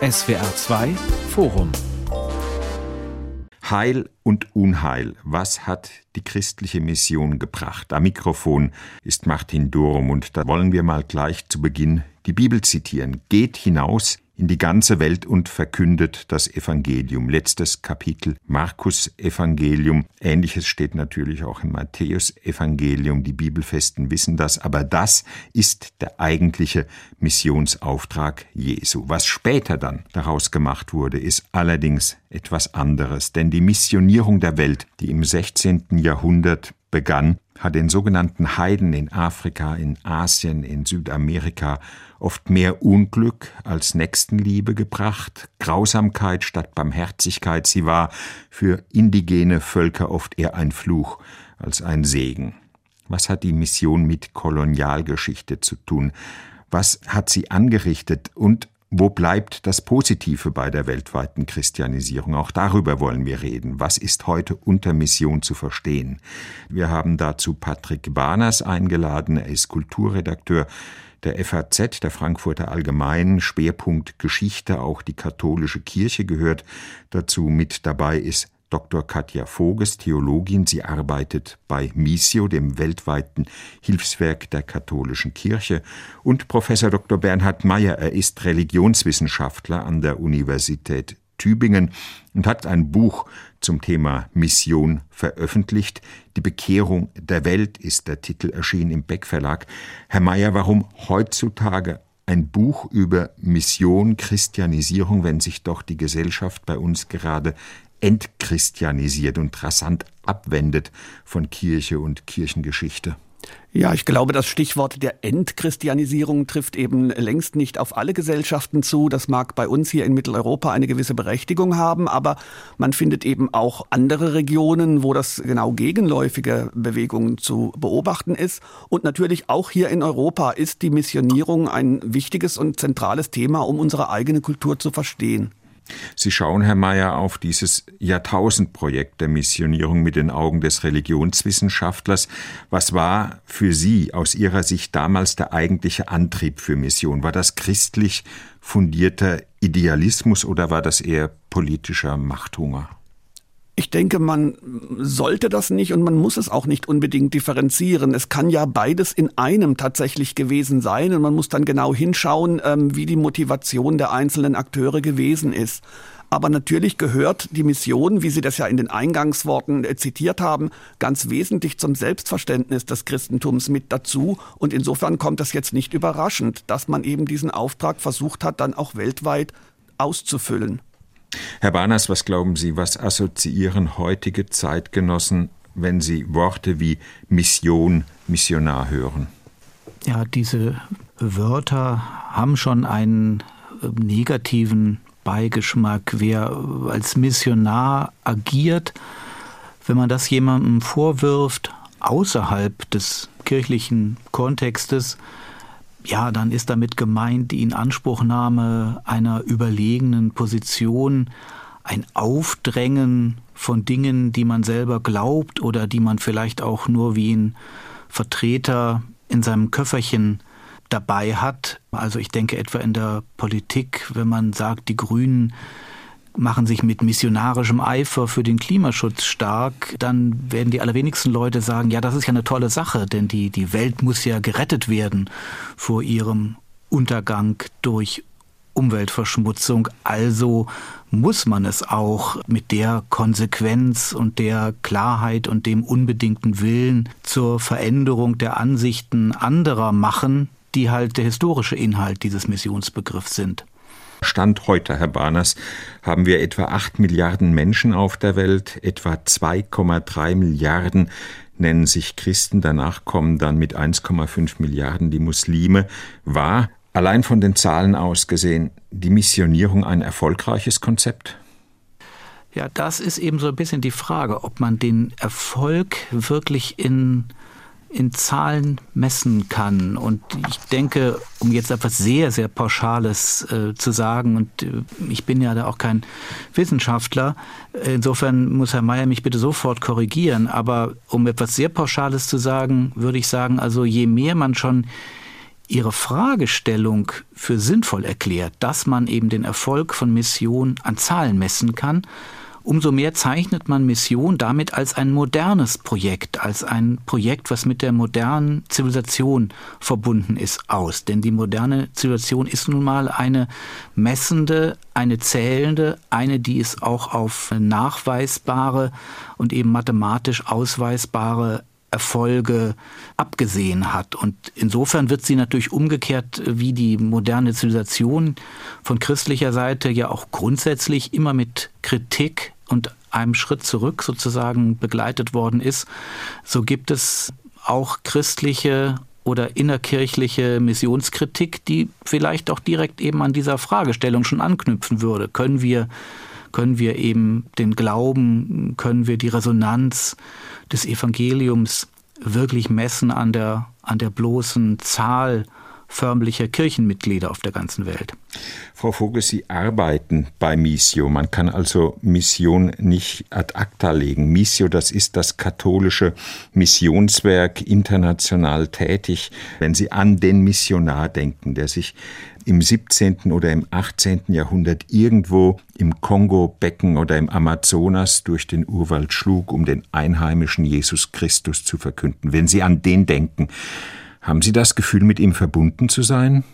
SWR 2 Forum Heil und Unheil. Was hat die christliche Mission gebracht? Am Mikrofon ist Martin Durm und da wollen wir mal gleich zu Beginn die Bibel zitieren. Geht hinaus in die ganze Welt und verkündet das Evangelium. Letztes Kapitel Markus Evangelium. Ähnliches steht natürlich auch im Matthäus Evangelium. Die Bibelfesten wissen das, aber das ist der eigentliche Missionsauftrag Jesu. Was später dann daraus gemacht wurde, ist allerdings etwas anderes, denn die Missionierung der Welt, die im 16. Jahrhundert begann, hat den sogenannten Heiden in Afrika, in Asien, in Südamerika oft mehr Unglück als Nächstenliebe gebracht, Grausamkeit statt Barmherzigkeit, sie war für indigene Völker oft eher ein Fluch als ein Segen. Was hat die Mission mit Kolonialgeschichte zu tun? Was hat sie angerichtet und wo bleibt das Positive bei der weltweiten Christianisierung? Auch darüber wollen wir reden. Was ist heute unter Mission zu verstehen? Wir haben dazu Patrick Barners eingeladen. Er ist Kulturredakteur der FAZ, der Frankfurter Allgemeinen, Schwerpunkt Geschichte, auch die katholische Kirche gehört dazu. Mit dabei ist Dr. Katja Voges, Theologin. Sie arbeitet bei Missio, dem weltweiten Hilfswerk der katholischen Kirche. Und Professor Dr. Bernhard Meyer. Er ist Religionswissenschaftler an der Universität Tübingen und hat ein Buch zum Thema Mission veröffentlicht. Die Bekehrung der Welt ist der Titel erschienen im Beck Verlag. Herr Meyer, warum heutzutage ein Buch über Mission, Christianisierung, wenn sich doch die Gesellschaft bei uns gerade entchristianisiert und rasant abwendet von Kirche und Kirchengeschichte? Ja, ich glaube, das Stichwort der Entchristianisierung trifft eben längst nicht auf alle Gesellschaften zu. Das mag bei uns hier in Mitteleuropa eine gewisse Berechtigung haben, aber man findet eben auch andere Regionen, wo das genau gegenläufige Bewegungen zu beobachten ist. Und natürlich auch hier in Europa ist die Missionierung ein wichtiges und zentrales Thema, um unsere eigene Kultur zu verstehen. Sie schauen, Herr Mayer, auf dieses Jahrtausendprojekt der Missionierung mit den Augen des Religionswissenschaftlers. Was war für Sie aus Ihrer Sicht damals der eigentliche Antrieb für Mission? War das christlich fundierter Idealismus oder war das eher politischer Machthunger? Ich denke, man sollte das nicht und man muss es auch nicht unbedingt differenzieren. Es kann ja beides in einem tatsächlich gewesen sein und man muss dann genau hinschauen, ähm, wie die Motivation der einzelnen Akteure gewesen ist. Aber natürlich gehört die Mission, wie Sie das ja in den Eingangsworten äh, zitiert haben, ganz wesentlich zum Selbstverständnis des Christentums mit dazu. Und insofern kommt es jetzt nicht überraschend, dass man eben diesen Auftrag versucht hat, dann auch weltweit auszufüllen. Herr Barners, was glauben Sie, was assoziieren heutige Zeitgenossen, wenn sie Worte wie Mission, Missionar hören? Ja, diese Wörter haben schon einen äh, negativen Beigeschmack. Wer als Missionar agiert, wenn man das jemandem vorwirft, außerhalb des kirchlichen Kontextes, ja, dann ist damit gemeint die Inanspruchnahme einer überlegenen Position, ein Aufdrängen von Dingen, die man selber glaubt oder die man vielleicht auch nur wie ein Vertreter in seinem Köfferchen dabei hat. Also ich denke etwa in der Politik, wenn man sagt, die Grünen machen sich mit missionarischem Eifer für den Klimaschutz stark, dann werden die allerwenigsten Leute sagen, ja, das ist ja eine tolle Sache, denn die, die Welt muss ja gerettet werden vor ihrem Untergang durch Umweltverschmutzung. Also muss man es auch mit der Konsequenz und der Klarheit und dem unbedingten Willen zur Veränderung der Ansichten anderer machen, die halt der historische Inhalt dieses Missionsbegriffs sind. Stand heute, Herr Barners, haben wir etwa 8 Milliarden Menschen auf der Welt, etwa 2,3 Milliarden nennen sich Christen, danach kommen dann mit 1,5 Milliarden die Muslime. War, allein von den Zahlen aus gesehen, die Missionierung ein erfolgreiches Konzept? Ja, das ist eben so ein bisschen die Frage, ob man den Erfolg wirklich in in Zahlen messen kann. Und ich denke, um jetzt etwas sehr, sehr Pauschales äh, zu sagen, und äh, ich bin ja da auch kein Wissenschaftler, insofern muss Herr Mayer mich bitte sofort korrigieren, aber um etwas sehr Pauschales zu sagen, würde ich sagen, also je mehr man schon ihre Fragestellung für sinnvoll erklärt, dass man eben den Erfolg von Mission an Zahlen messen kann, umso mehr zeichnet man Mission damit als ein modernes Projekt, als ein Projekt, was mit der modernen Zivilisation verbunden ist, aus. Denn die moderne Zivilisation ist nun mal eine messende, eine zählende, eine, die es auch auf nachweisbare und eben mathematisch ausweisbare Erfolge abgesehen hat. Und insofern wird sie natürlich umgekehrt wie die moderne Zivilisation von christlicher Seite ja auch grundsätzlich immer mit Kritik und einem Schritt zurück sozusagen begleitet worden ist. So gibt es auch christliche oder innerkirchliche Missionskritik, die vielleicht auch direkt eben an dieser Fragestellung schon anknüpfen würde. Können wir können wir eben den Glauben, können wir die Resonanz des Evangeliums wirklich messen an der, an der bloßen Zahl förmlicher Kirchenmitglieder auf der ganzen Welt. Frau Vogel, Sie arbeiten bei Missio. Man kann also Mission nicht ad acta legen. Missio, das ist das katholische Missionswerk, international tätig. Wenn Sie an den Missionar denken, der sich im 17. oder im 18. Jahrhundert irgendwo im Kongo-Becken oder im Amazonas durch den Urwald schlug, um den einheimischen Jesus Christus zu verkünden. Wenn Sie an den denken, haben Sie das Gefühl, mit ihm verbunden zu sein?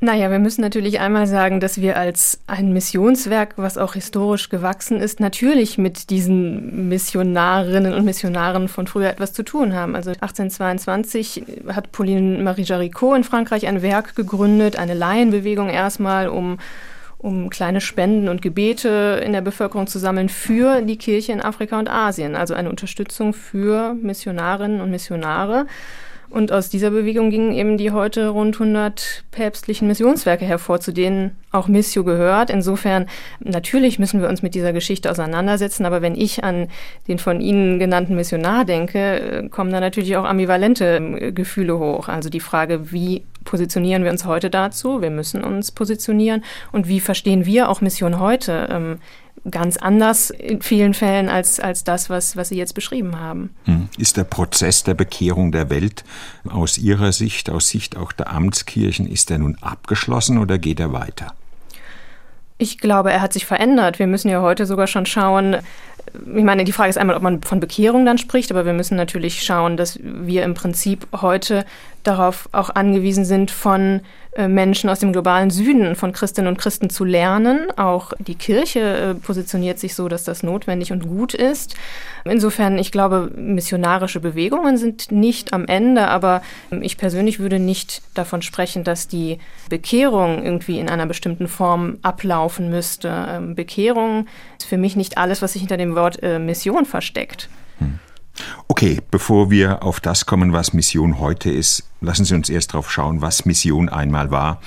Naja, wir müssen natürlich einmal sagen, dass wir als ein Missionswerk, was auch historisch gewachsen ist, natürlich mit diesen Missionarinnen und Missionaren von früher etwas zu tun haben. Also 1822 hat Pauline Marie Jaricot in Frankreich ein Werk gegründet, eine Laienbewegung erstmal, um um kleine Spenden und Gebete in der Bevölkerung zu sammeln für die Kirche in Afrika und Asien. Also eine Unterstützung für Missionarinnen und Missionare. Und aus dieser Bewegung gingen eben die heute rund 100 päpstlichen Missionswerke hervor, zu denen auch Missio gehört. Insofern, natürlich müssen wir uns mit dieser Geschichte auseinandersetzen, aber wenn ich an den von Ihnen genannten Missionar denke, äh, kommen da natürlich auch ambivalente ähm, Gefühle hoch. Also die Frage, wie positionieren wir uns heute dazu? Wir müssen uns positionieren. Und wie verstehen wir auch Mission heute? Ganz anders in vielen Fällen als, als das, was, was Sie jetzt beschrieben haben. Hm. Ist der Prozess der Bekehrung der Welt aus Ihrer Sicht, aus Sicht auch der Amtskirchen, ist er nun abgeschlossen oder geht er weiter? Ich glaube, er hat sich verändert. Wir müssen ja heute sogar schon schauen, ich meine, die Frage ist einmal, ob man von Bekehrung dann spricht, aber wir müssen natürlich schauen, dass wir im Prinzip heute darauf auch angewiesen sind, von äh, Menschen aus dem globalen Süden, von Christinnen und Christen zu lernen. Auch die Kirche äh, positioniert sich so, dass das notwendig und gut ist. Insofern, ich glaube, missionarische Bewegungen sind nicht am Ende, aber ich persönlich würde nicht davon sprechen, dass die Bekehrung irgendwie in einer bestimmten Form ablaufen müsste. Ähm, Bekehrung ist für mich nicht alles, was sich hinter dem Wort äh, Mission versteckt. Okay, bevor wir auf das kommen, was Mission heute ist, lassen Sie uns erst darauf schauen, was Mission einmal war.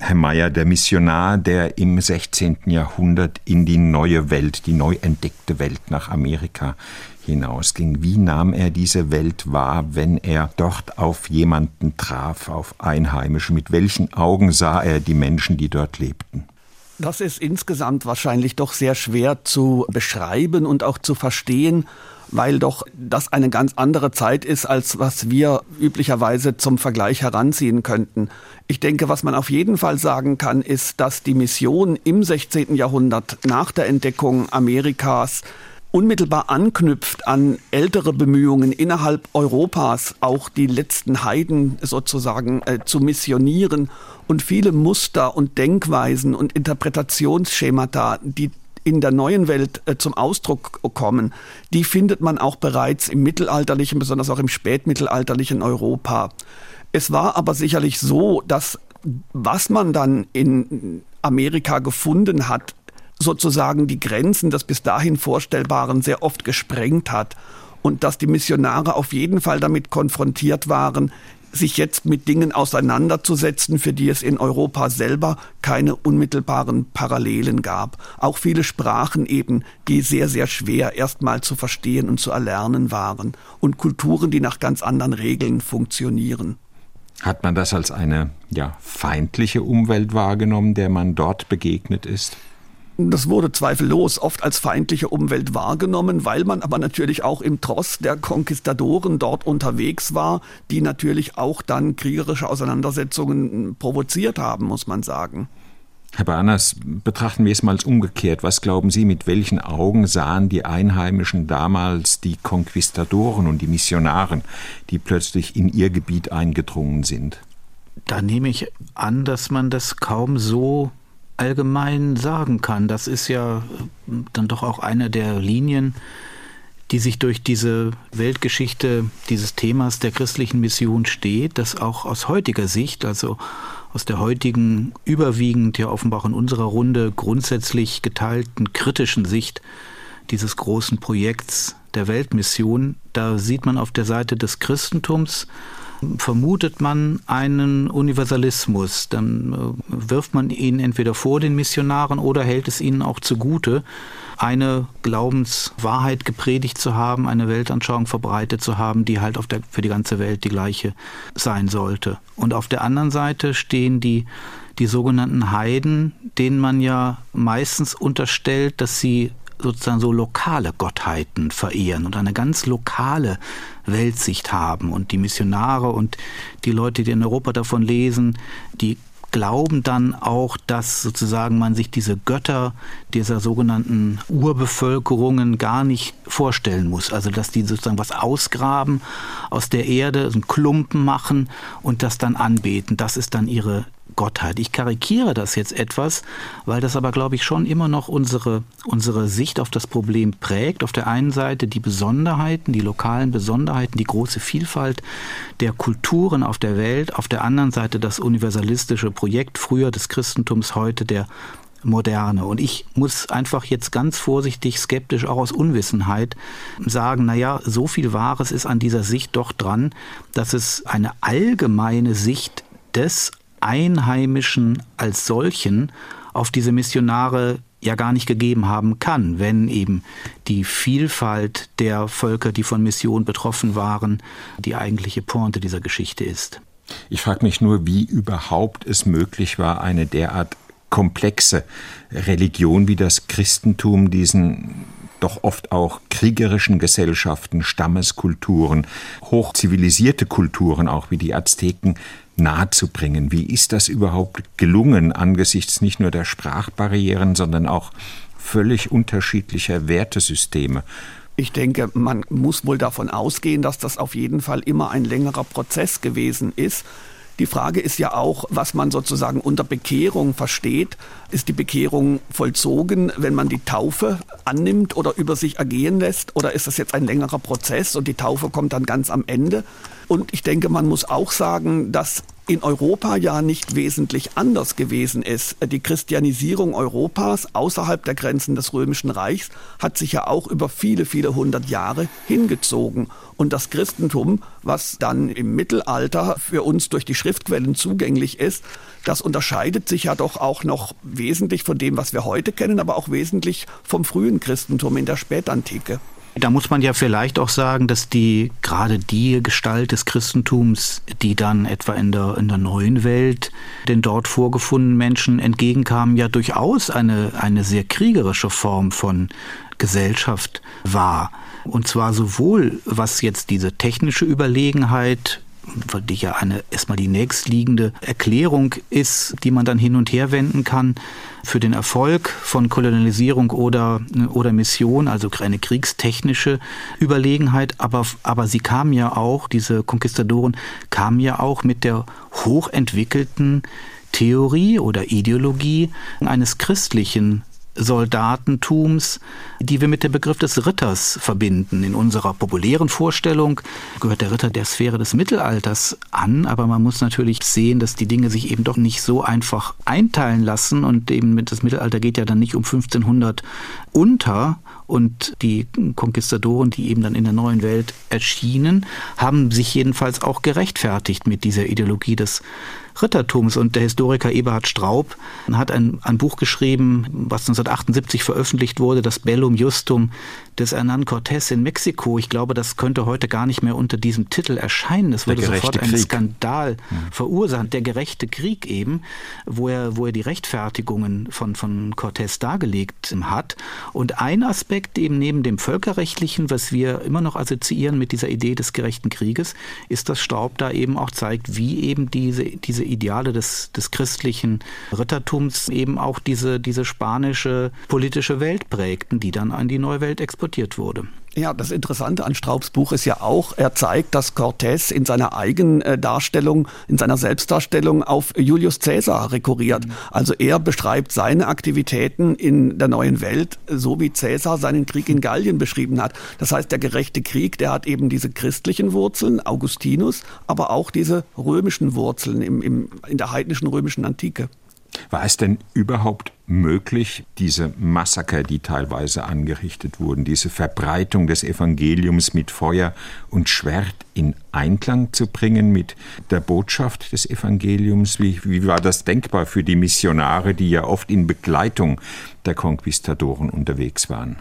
Herr Mayer, der Missionar, der im 16. Jahrhundert in die neue Welt, die neu entdeckte Welt nach Amerika hinausging. Wie nahm er diese Welt wahr, wenn er dort auf jemanden traf, auf Einheimische? Mit welchen Augen sah er die Menschen, die dort lebten? Das ist insgesamt wahrscheinlich doch sehr schwer zu beschreiben und auch zu verstehen weil doch das eine ganz andere Zeit ist, als was wir üblicherweise zum Vergleich heranziehen könnten. Ich denke, was man auf jeden Fall sagen kann, ist, dass die Mission im 16. Jahrhundert nach der Entdeckung Amerikas unmittelbar anknüpft an ältere Bemühungen innerhalb Europas, auch die letzten Heiden sozusagen äh, zu missionieren und viele Muster und Denkweisen und Interpretationsschemata, die in der neuen Welt äh, zum Ausdruck kommen, die findet man auch bereits im mittelalterlichen, besonders auch im spätmittelalterlichen Europa. Es war aber sicherlich so, dass was man dann in Amerika gefunden hat, sozusagen die Grenzen des bis dahin Vorstellbaren sehr oft gesprengt hat und dass die Missionare auf jeden Fall damit konfrontiert waren, sich jetzt mit Dingen auseinanderzusetzen, für die es in Europa selber keine unmittelbaren Parallelen gab. Auch viele Sprachen eben, die sehr, sehr schwer erstmal zu verstehen und zu erlernen waren. Und Kulturen, die nach ganz anderen Regeln funktionieren. Hat man das als eine ja, feindliche Umwelt wahrgenommen, der man dort begegnet ist? Das wurde zweifellos oft als feindliche Umwelt wahrgenommen, weil man aber natürlich auch im Tross der Konquistadoren dort unterwegs war, die natürlich auch dann kriegerische Auseinandersetzungen provoziert haben, muss man sagen. Herr Barners, betrachten wir es mal umgekehrt. Was glauben Sie, mit welchen Augen sahen die Einheimischen damals die Konquistadoren und die Missionaren, die plötzlich in ihr Gebiet eingedrungen sind? Da nehme ich an, dass man das kaum so allgemein sagen kann. Das ist ja dann doch auch eine der Linien, die sich durch diese Weltgeschichte dieses Themas der christlichen Mission steht, dass auch aus heutiger Sicht, also aus der heutigen überwiegend ja offenbar in unserer Runde grundsätzlich geteilten kritischen Sicht dieses großen Projekts der Weltmission, da sieht man auf der Seite des Christentums vermutet man einen Universalismus. Dann äh, wirft man ihn entweder vor den Missionaren oder hält es ihnen auch zugute, eine Glaubenswahrheit gepredigt zu haben, eine Weltanschauung verbreitet zu haben, die halt der, für die ganze Welt die gleiche sein sollte. Und auf der anderen Seite stehen die die sogenannten Heiden, denen man ja meistens unterstellt, dass sie sozusagen so lokale Gottheiten verehren und eine ganz lokale Weltsicht haben. Und die Missionare und die Leute, die in Europa davon lesen, die glauben dann auch, dass sozusagen man sich diese Götter dieser sogenannten Urbevölkerungen gar nicht vorstellen muss. Also dass die sozusagen was ausgraben aus der Erde, einen Klumpen machen und das dann anbeten. Das ist dann ihre Gottheit. Ich karikiere das jetzt etwas, weil das aber, glaube ich, schon immer noch unsere, unsere Sicht auf das Problem prägt. Auf der einen Seite die Besonderheiten, die lokalen Besonderheiten, die große Vielfalt der Kulturen auf der Welt, auf der anderen Seite das universalistische Projekt, früher des Christentums, heute der Moderne. Und ich muss einfach jetzt ganz vorsichtig, skeptisch, auch aus Unwissenheit sagen, naja, so viel Wahres ist an dieser Sicht doch dran, dass es eine allgemeine Sicht des Einheimischen als solchen auf diese Missionare ja gar nicht gegeben haben kann, wenn eben die Vielfalt der Völker, die von Mission betroffen waren, die eigentliche Pointe dieser Geschichte ist. Ich frage mich nur, wie überhaupt es möglich war, eine derart komplexe Religion wie das Christentum diesen doch oft auch kriegerischen Gesellschaften, Stammeskulturen, hochzivilisierte Kulturen, auch wie die Azteken, nahezubringen. Wie ist das überhaupt gelungen angesichts nicht nur der Sprachbarrieren, sondern auch völlig unterschiedlicher Wertesysteme? Ich denke, man muss wohl davon ausgehen, dass das auf jeden Fall immer ein längerer Prozess gewesen ist. Die Frage ist ja auch, was man sozusagen unter Bekehrung versteht. Ist die Bekehrung vollzogen, wenn man die Taufe annimmt oder über sich ergehen lässt? Oder ist das jetzt ein längerer Prozess und die Taufe kommt dann ganz am Ende? Und ich denke, man muss auch sagen, dass in Europa ja nicht wesentlich anders gewesen ist. Die Christianisierung Europas außerhalb der Grenzen des Römischen Reichs hat sich ja auch über viele, viele hundert Jahre hingezogen. Und das Christentum, was dann im Mittelalter für uns durch die Schriftquellen zugänglich ist, das unterscheidet sich ja doch auch noch wesentlich von dem, was wir heute kennen, aber auch wesentlich vom frühen Christentum in der Spätantike. Da muss man ja vielleicht auch sagen, dass die gerade die Gestalt des Christentums, die dann etwa in der, in der neuen Welt den dort vorgefundenen Menschen entgegenkam, ja durchaus eine, eine sehr kriegerische Form von Gesellschaft war. Und zwar sowohl was jetzt diese technische Überlegenheit die ja eine erstmal die nächstliegende Erklärung ist, die man dann hin und her wenden kann für den Erfolg von Kolonialisierung oder, oder Mission, also eine kriegstechnische Überlegenheit. Aber, aber sie kamen ja auch, diese Konquistadoren kamen ja auch mit der hochentwickelten Theorie oder Ideologie eines christlichen Soldatentums, die wir mit dem Begriff des Ritters verbinden. In unserer populären Vorstellung gehört der Ritter der Sphäre des Mittelalters an, aber man muss natürlich sehen, dass die Dinge sich eben doch nicht so einfach einteilen lassen und eben das Mittelalter geht ja dann nicht um 1500 unter, und die Konquistadoren, die eben dann in der neuen Welt erschienen, haben sich jedenfalls auch gerechtfertigt mit dieser Ideologie des Rittertums. Und der Historiker Eberhard Straub hat ein, ein Buch geschrieben, was 1978 veröffentlicht wurde, das Bellum Justum des Hernán Cortés in Mexiko. Ich glaube, das könnte heute gar nicht mehr unter diesem Titel erscheinen. Es würde sofort einen Skandal mhm. verursachen. Der gerechte Krieg eben, wo er, wo er die Rechtfertigungen von, von Cortés dargelegt hat. Und ein Aspekt eben neben dem völkerrechtlichen, was wir immer noch assoziieren mit dieser Idee des gerechten Krieges, ist, dass Staub da eben auch zeigt, wie eben diese, diese Ideale des, des christlichen Rittertums eben auch diese, diese spanische politische Welt prägten, die dann an die neue Welt exportiert wurde. Ja, das Interessante an Straubs Buch ist ja auch, er zeigt, dass Cortés in seiner eigenen äh, Darstellung, in seiner Selbstdarstellung auf Julius Caesar rekurriert. Mhm. Also er beschreibt seine Aktivitäten in der neuen Welt, so wie Caesar seinen Krieg in Gallien beschrieben hat. Das heißt, der gerechte Krieg, der hat eben diese christlichen Wurzeln, Augustinus, aber auch diese römischen Wurzeln im, im, in der heidnischen römischen Antike. War es denn überhaupt möglich, diese Massaker, die teilweise angerichtet wurden, diese Verbreitung des Evangeliums mit Feuer und Schwert in Einklang zu bringen mit der Botschaft des Evangeliums? Wie, wie war das denkbar für die Missionare, die ja oft in Begleitung der Konquistadoren unterwegs waren?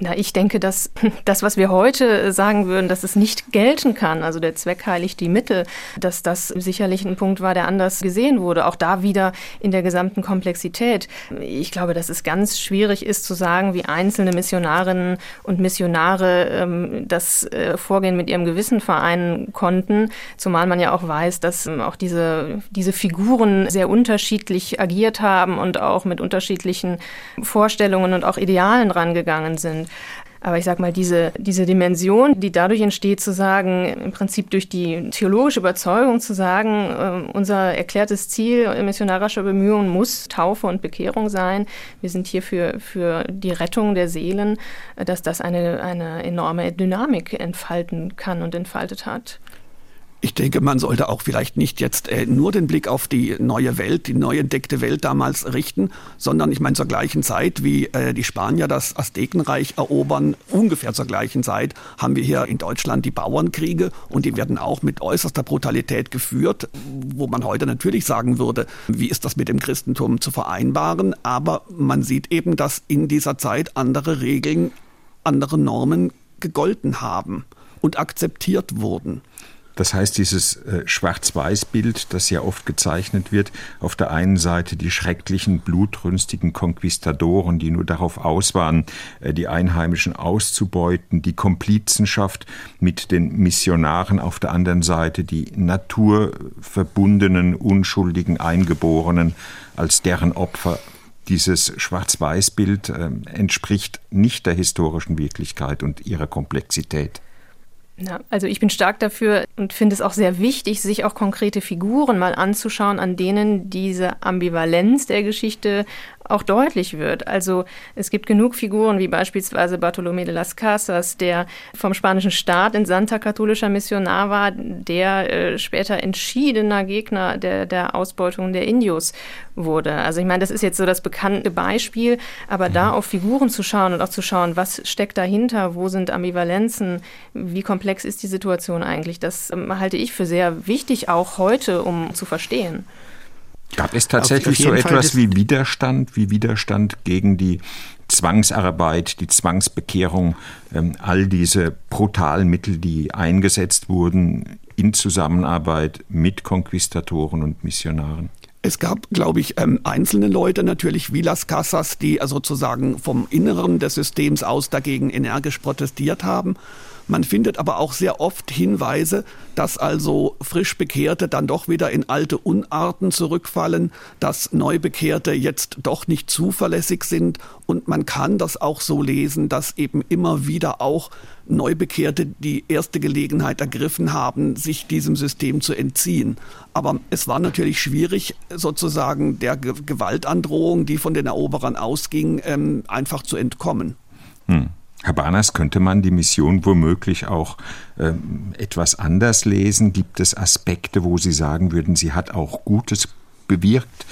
Na, ich denke, dass das, was wir heute sagen würden, dass es nicht gelten kann, also der Zweck heiligt die Mittel, dass das sicherlich ein Punkt war, der anders gesehen wurde. Auch da wieder in der gesamten Komplexität. Ich glaube, dass es ganz schwierig ist zu sagen, wie einzelne Missionarinnen und Missionare ähm, das äh, Vorgehen mit ihrem Gewissen vereinen konnten, zumal man ja auch weiß, dass ähm, auch diese, diese Figuren sehr unterschiedlich agiert haben und auch mit unterschiedlichen Vorstellungen und auch Idealen rangegangen sind. Aber ich sag mal, diese, diese Dimension, die dadurch entsteht, zu sagen, im Prinzip durch die theologische Überzeugung zu sagen, äh, unser erklärtes Ziel missionarischer Bemühungen muss Taufe und Bekehrung sein. Wir sind hier für, für die Rettung der Seelen, dass das eine, eine enorme Dynamik entfalten kann und entfaltet hat. Ich denke, man sollte auch vielleicht nicht jetzt äh, nur den Blick auf die neue Welt, die neu entdeckte Welt damals richten, sondern ich meine zur gleichen Zeit, wie äh, die Spanier das Aztekenreich erobern, ungefähr zur gleichen Zeit haben wir hier in Deutschland die Bauernkriege und die werden auch mit äußerster Brutalität geführt, wo man heute natürlich sagen würde, wie ist das mit dem Christentum zu vereinbaren, aber man sieht eben, dass in dieser Zeit andere Regeln, andere Normen gegolten haben und akzeptiert wurden. Das heißt, dieses äh, Schwarz-Weiß-Bild, das ja oft gezeichnet wird, auf der einen Seite die schrecklichen, blutrünstigen Konquistadoren, die nur darauf aus waren, äh, die Einheimischen auszubeuten, die Komplizenschaft mit den Missionaren, auf der anderen Seite die naturverbundenen, unschuldigen Eingeborenen als deren Opfer dieses Schwarz-Weiß-Bild äh, entspricht nicht der historischen Wirklichkeit und ihrer Komplexität. Ja, also ich bin stark dafür und finde es auch sehr wichtig, sich auch konkrete Figuren mal anzuschauen, an denen diese Ambivalenz der Geschichte auch deutlich wird. Also es gibt genug Figuren wie beispielsweise Bartolomé de las Casas, der vom spanischen Staat in Santa katholischer Missionar war, der äh, später entschiedener Gegner der, der Ausbeutung der Indios wurde. Also ich meine, das ist jetzt so das bekannte Beispiel, aber da mhm. auf Figuren zu schauen und auch zu schauen, was steckt dahinter, wo sind Ambivalenzen, wie komplex ist die Situation eigentlich, das ähm, halte ich für sehr wichtig, auch heute, um zu verstehen. Gab es tatsächlich so etwas wie Widerstand, wie Widerstand gegen die Zwangsarbeit, die Zwangsbekehrung, ähm, all diese brutalen Mittel, die eingesetzt wurden in Zusammenarbeit mit Konquistatoren und Missionaren? Es gab, glaube ich, ähm, einzelne Leute natürlich wie Las Casas, die also sozusagen vom Inneren des Systems aus dagegen energisch protestiert haben. Man findet aber auch sehr oft Hinweise, dass also frisch Bekehrte dann doch wieder in alte Unarten zurückfallen, dass Neubekehrte jetzt doch nicht zuverlässig sind und man kann das auch so lesen, dass eben immer wieder auch Neubekehrte die erste Gelegenheit ergriffen haben, sich diesem System zu entziehen. Aber es war natürlich schwierig, sozusagen der Gewaltandrohung, die von den Eroberern ausging, ähm, einfach zu entkommen. Hm. Herr Barners, könnte man die Mission womöglich auch ähm, etwas anders lesen? Gibt es Aspekte, wo Sie sagen würden, sie hat auch Gutes bewirkt,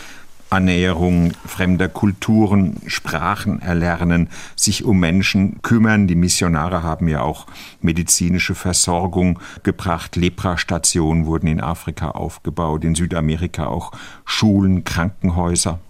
Annäherung fremder Kulturen, Sprachen erlernen, sich um Menschen kümmern. Die Missionare haben ja auch medizinische Versorgung gebracht. Leprastationen wurden in Afrika aufgebaut, in Südamerika auch Schulen, Krankenhäuser.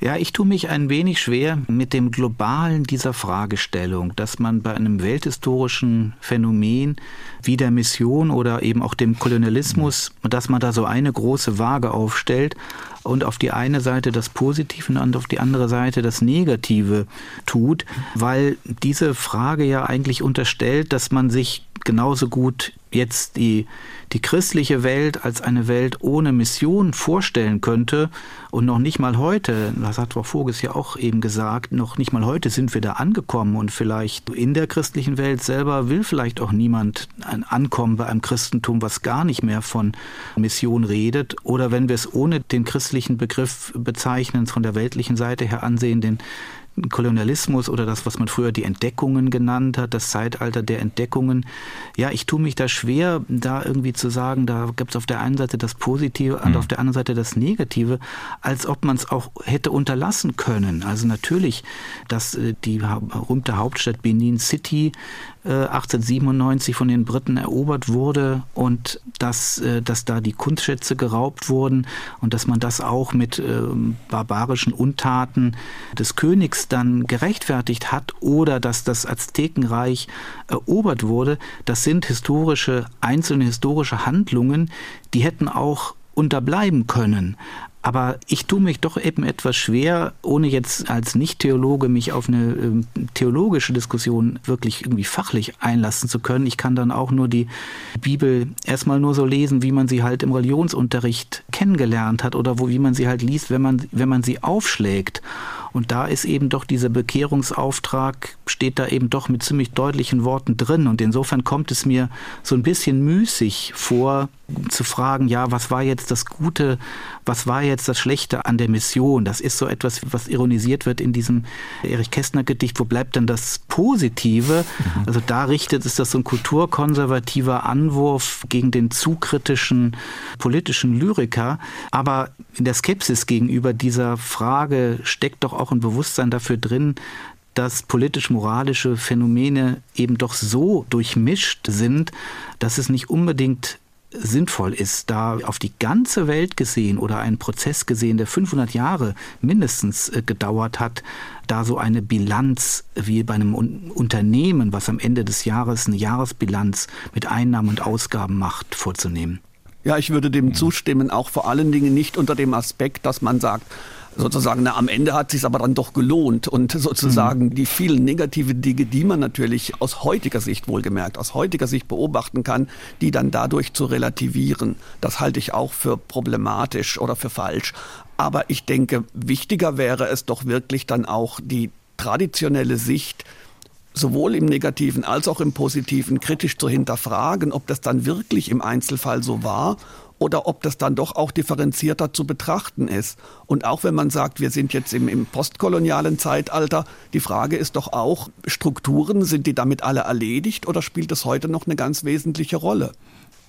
Ja, ich tue mich ein wenig schwer mit dem Globalen dieser Fragestellung, dass man bei einem welthistorischen Phänomen wie der Mission oder eben auch dem Kolonialismus, dass man da so eine große Waage aufstellt und auf die eine Seite das Positive und auf die andere Seite das Negative tut, weil diese Frage ja eigentlich unterstellt, dass man sich genauso gut jetzt die, die christliche Welt als eine Welt ohne Mission vorstellen könnte und noch nicht mal heute, das hat Frau Voges ja auch eben gesagt, noch nicht mal heute sind wir da angekommen und vielleicht in der christlichen Welt selber will vielleicht auch niemand ankommen bei einem Christentum, was gar nicht mehr von Mission redet. Oder wenn wir es ohne den christlichen Begriff bezeichnen, von der weltlichen Seite her ansehen, den Kolonialismus oder das, was man früher die Entdeckungen genannt hat, das Zeitalter der Entdeckungen. Ja, ich tue mich da schwer, da irgendwie zu sagen, da gibt es auf der einen Seite das Positive und mhm. auf der anderen Seite das Negative, als ob man es auch hätte unterlassen können. Also natürlich, dass äh, die berühmte Hauptstadt Benin City 1897 äh, von den Briten erobert wurde und dass, äh, dass da die Kunstschätze geraubt wurden und dass man das auch mit ähm, barbarischen Untaten des Königs dann gerechtfertigt hat oder dass das Aztekenreich erobert wurde, das sind historische, einzelne historische Handlungen, die hätten auch unterbleiben können. Aber ich tue mich doch eben etwas schwer, ohne jetzt als Nicht-Theologe mich auf eine äh, theologische Diskussion wirklich irgendwie fachlich einlassen zu können. Ich kann dann auch nur die Bibel erstmal nur so lesen, wie man sie halt im Religionsunterricht kennengelernt hat oder wo, wie man sie halt liest, wenn man, wenn man sie aufschlägt. Und da ist eben doch dieser Bekehrungsauftrag, steht da eben doch mit ziemlich deutlichen Worten drin. Und insofern kommt es mir so ein bisschen müßig vor, zu fragen, ja, was war jetzt das Gute, was war jetzt das Schlechte an der Mission? Das ist so etwas, was ironisiert wird in diesem Erich Kästner Gedicht. Wo bleibt denn das Positive? Mhm. Also da richtet es das so ein kulturkonservativer Anwurf gegen den zu kritischen politischen Lyriker. Aber in der Skepsis gegenüber dieser Frage steckt doch auch ein Bewusstsein dafür drin, dass politisch-moralische Phänomene eben doch so durchmischt sind, dass es nicht unbedingt sinnvoll ist, da auf die ganze Welt gesehen oder einen Prozess gesehen, der 500 Jahre mindestens äh, gedauert hat, da so eine Bilanz wie bei einem Unternehmen, was am Ende des Jahres eine Jahresbilanz mit Einnahmen und Ausgaben macht, vorzunehmen. Ja, ich würde dem zustimmen, auch vor allen Dingen nicht unter dem Aspekt, dass man sagt, sozusagen, na, am Ende hat sich aber dann doch gelohnt und sozusagen mhm. die vielen negativen Dinge, die man natürlich aus heutiger Sicht wohlgemerkt, aus heutiger Sicht beobachten kann, die dann dadurch zu relativieren. Das halte ich auch für problematisch oder für falsch. Aber ich denke, wichtiger wäre es doch wirklich dann auch die traditionelle Sicht, sowohl im negativen als auch im positiven kritisch zu hinterfragen, ob das dann wirklich im Einzelfall so war oder ob das dann doch auch differenzierter zu betrachten ist. Und auch wenn man sagt, wir sind jetzt im, im postkolonialen Zeitalter, die Frage ist doch auch, Strukturen, sind die damit alle erledigt oder spielt es heute noch eine ganz wesentliche Rolle?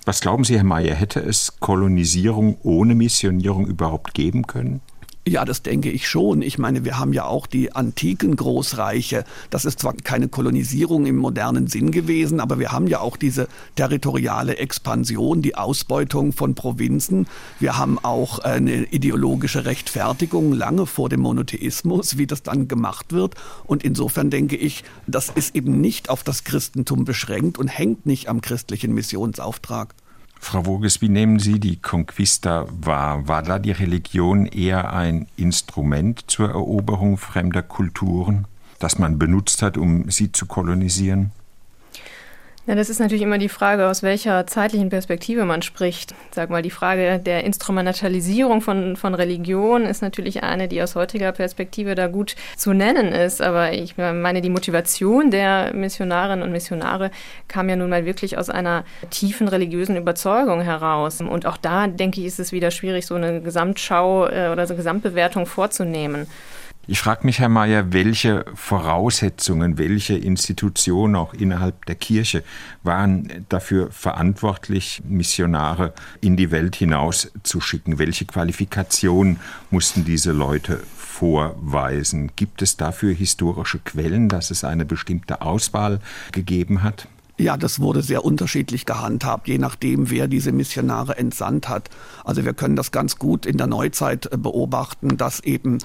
Was glauben Sie, Herr Mayer, hätte es Kolonisierung ohne Missionierung überhaupt geben können? Ja, das denke ich schon. Ich meine, wir haben ja auch die antiken Großreiche. Das ist zwar keine Kolonisierung im modernen Sinn gewesen, aber wir haben ja auch diese territoriale Expansion, die Ausbeutung von Provinzen. Wir haben auch eine ideologische Rechtfertigung lange vor dem Monotheismus, wie das dann gemacht wird. Und insofern denke ich, das ist eben nicht auf das Christentum beschränkt und hängt nicht am christlichen Missionsauftrag. Frau Woges, wie nehmen Sie die Conquista wahr? War da die Religion eher ein Instrument zur Eroberung fremder Kulturen, das man benutzt hat, um sie zu kolonisieren? Ja, das ist natürlich immer die Frage, aus welcher zeitlichen Perspektive man spricht. Sag mal, die Frage der Instrumentalisierung von, von Religion ist natürlich eine, die aus heutiger Perspektive da gut zu nennen ist. Aber ich meine, die Motivation der Missionarinnen und Missionare kam ja nun mal wirklich aus einer tiefen religiösen Überzeugung heraus. Und auch da, denke ich, ist es wieder schwierig, so eine Gesamtschau äh, oder so eine Gesamtbewertung vorzunehmen. Ich frage mich, Herr Mayer, welche Voraussetzungen, welche Institutionen auch innerhalb der Kirche waren dafür verantwortlich, Missionare in die Welt hinaus zu schicken? Welche Qualifikationen mussten diese Leute vorweisen? Gibt es dafür historische Quellen, dass es eine bestimmte Auswahl gegeben hat? Ja, das wurde sehr unterschiedlich gehandhabt, je nachdem, wer diese Missionare entsandt hat. Also wir können das ganz gut in der Neuzeit äh, beobachten, dass eben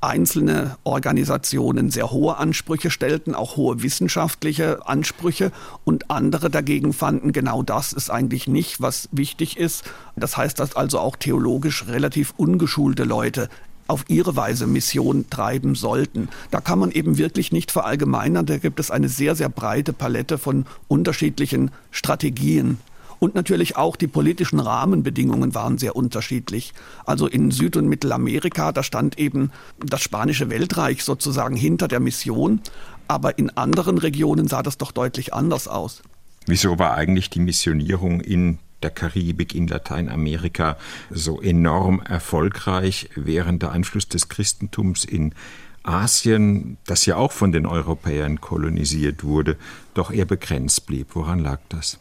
einzelne Organisationen sehr hohe Ansprüche stellten, auch hohe wissenschaftliche Ansprüche und andere dagegen fanden, genau das ist eigentlich nicht, was wichtig ist. Das heißt, dass also auch theologisch relativ ungeschulte Leute auf ihre Weise Mission treiben sollten. Da kann man eben wirklich nicht verallgemeinern. Da gibt es eine sehr, sehr breite Palette von unterschiedlichen Strategien. Und natürlich auch die politischen Rahmenbedingungen waren sehr unterschiedlich. Also in Süd- und Mittelamerika, da stand eben das spanische Weltreich sozusagen hinter der Mission. Aber in anderen Regionen sah das doch deutlich anders aus. Wieso war eigentlich die Missionierung in der Karibik, in Lateinamerika so enorm erfolgreich, während der Einfluss des Christentums in Asien, das ja auch von den Europäern kolonisiert wurde, doch eher begrenzt blieb. Woran lag das?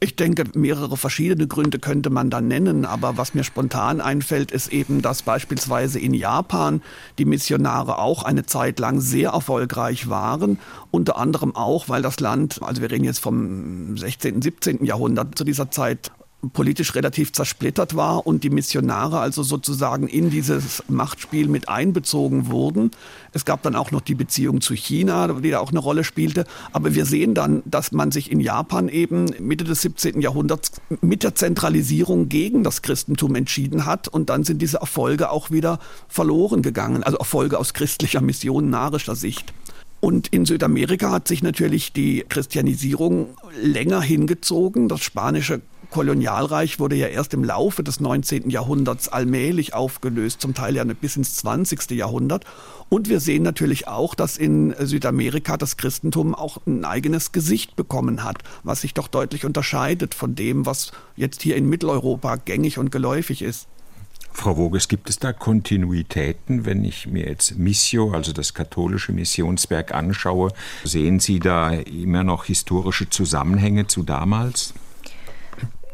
Ich denke, mehrere verschiedene Gründe könnte man da nennen, aber was mir spontan einfällt, ist eben, dass beispielsweise in Japan die Missionare auch eine Zeit lang sehr erfolgreich waren, unter anderem auch, weil das Land, also wir reden jetzt vom 16., 17. Jahrhundert, zu dieser Zeit politisch relativ zersplittert war und die Missionare also sozusagen in dieses Machtspiel mit einbezogen wurden. Es gab dann auch noch die Beziehung zu China, die da auch eine Rolle spielte. Aber wir sehen dann, dass man sich in Japan eben Mitte des 17. Jahrhunderts mit der Zentralisierung gegen das Christentum entschieden hat. Und dann sind diese Erfolge auch wieder verloren gegangen. Also Erfolge aus christlicher, missionarischer Sicht. Und in Südamerika hat sich natürlich die Christianisierung länger hingezogen. Das spanische Kolonialreich wurde ja erst im Laufe des 19. Jahrhunderts allmählich aufgelöst, zum Teil ja bis ins 20. Jahrhundert. Und wir sehen natürlich auch, dass in Südamerika das Christentum auch ein eigenes Gesicht bekommen hat, was sich doch deutlich unterscheidet von dem, was jetzt hier in Mitteleuropa gängig und geläufig ist. Frau Woges, gibt es da Kontinuitäten, wenn ich mir jetzt Missio, also das katholische Missionswerk anschaue? Sehen Sie da immer noch historische Zusammenhänge zu damals?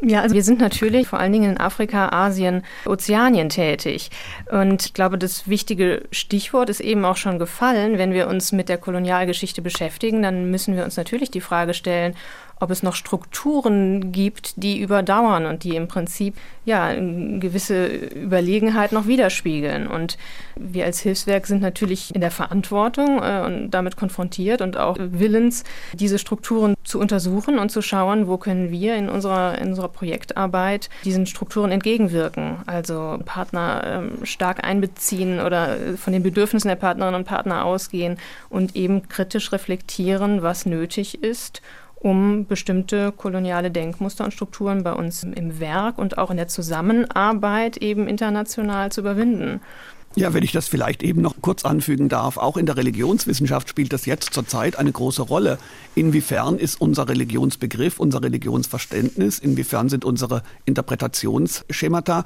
Ja, also wir sind natürlich vor allen Dingen in Afrika, Asien, Ozeanien tätig. Und ich glaube, das wichtige Stichwort ist eben auch schon gefallen. Wenn wir uns mit der Kolonialgeschichte beschäftigen, dann müssen wir uns natürlich die Frage stellen, ob es noch Strukturen gibt, die überdauern und die im Prinzip ja gewisse Überlegenheit noch widerspiegeln. Und wir als Hilfswerk sind natürlich in der Verantwortung äh, und damit konfrontiert und auch willens, diese Strukturen zu untersuchen und zu schauen, wo können wir in unserer, in unserer Projektarbeit diesen Strukturen entgegenwirken. Also Partner ähm, stark einbeziehen oder von den Bedürfnissen der Partnerinnen und Partner ausgehen und eben kritisch reflektieren, was nötig ist um bestimmte koloniale Denkmuster und Strukturen bei uns im Werk und auch in der Zusammenarbeit eben international zu überwinden. Ja, wenn ich das vielleicht eben noch kurz anfügen darf, auch in der Religionswissenschaft spielt das jetzt zurzeit eine große Rolle. Inwiefern ist unser Religionsbegriff, unser Religionsverständnis, inwiefern sind unsere Interpretationsschemata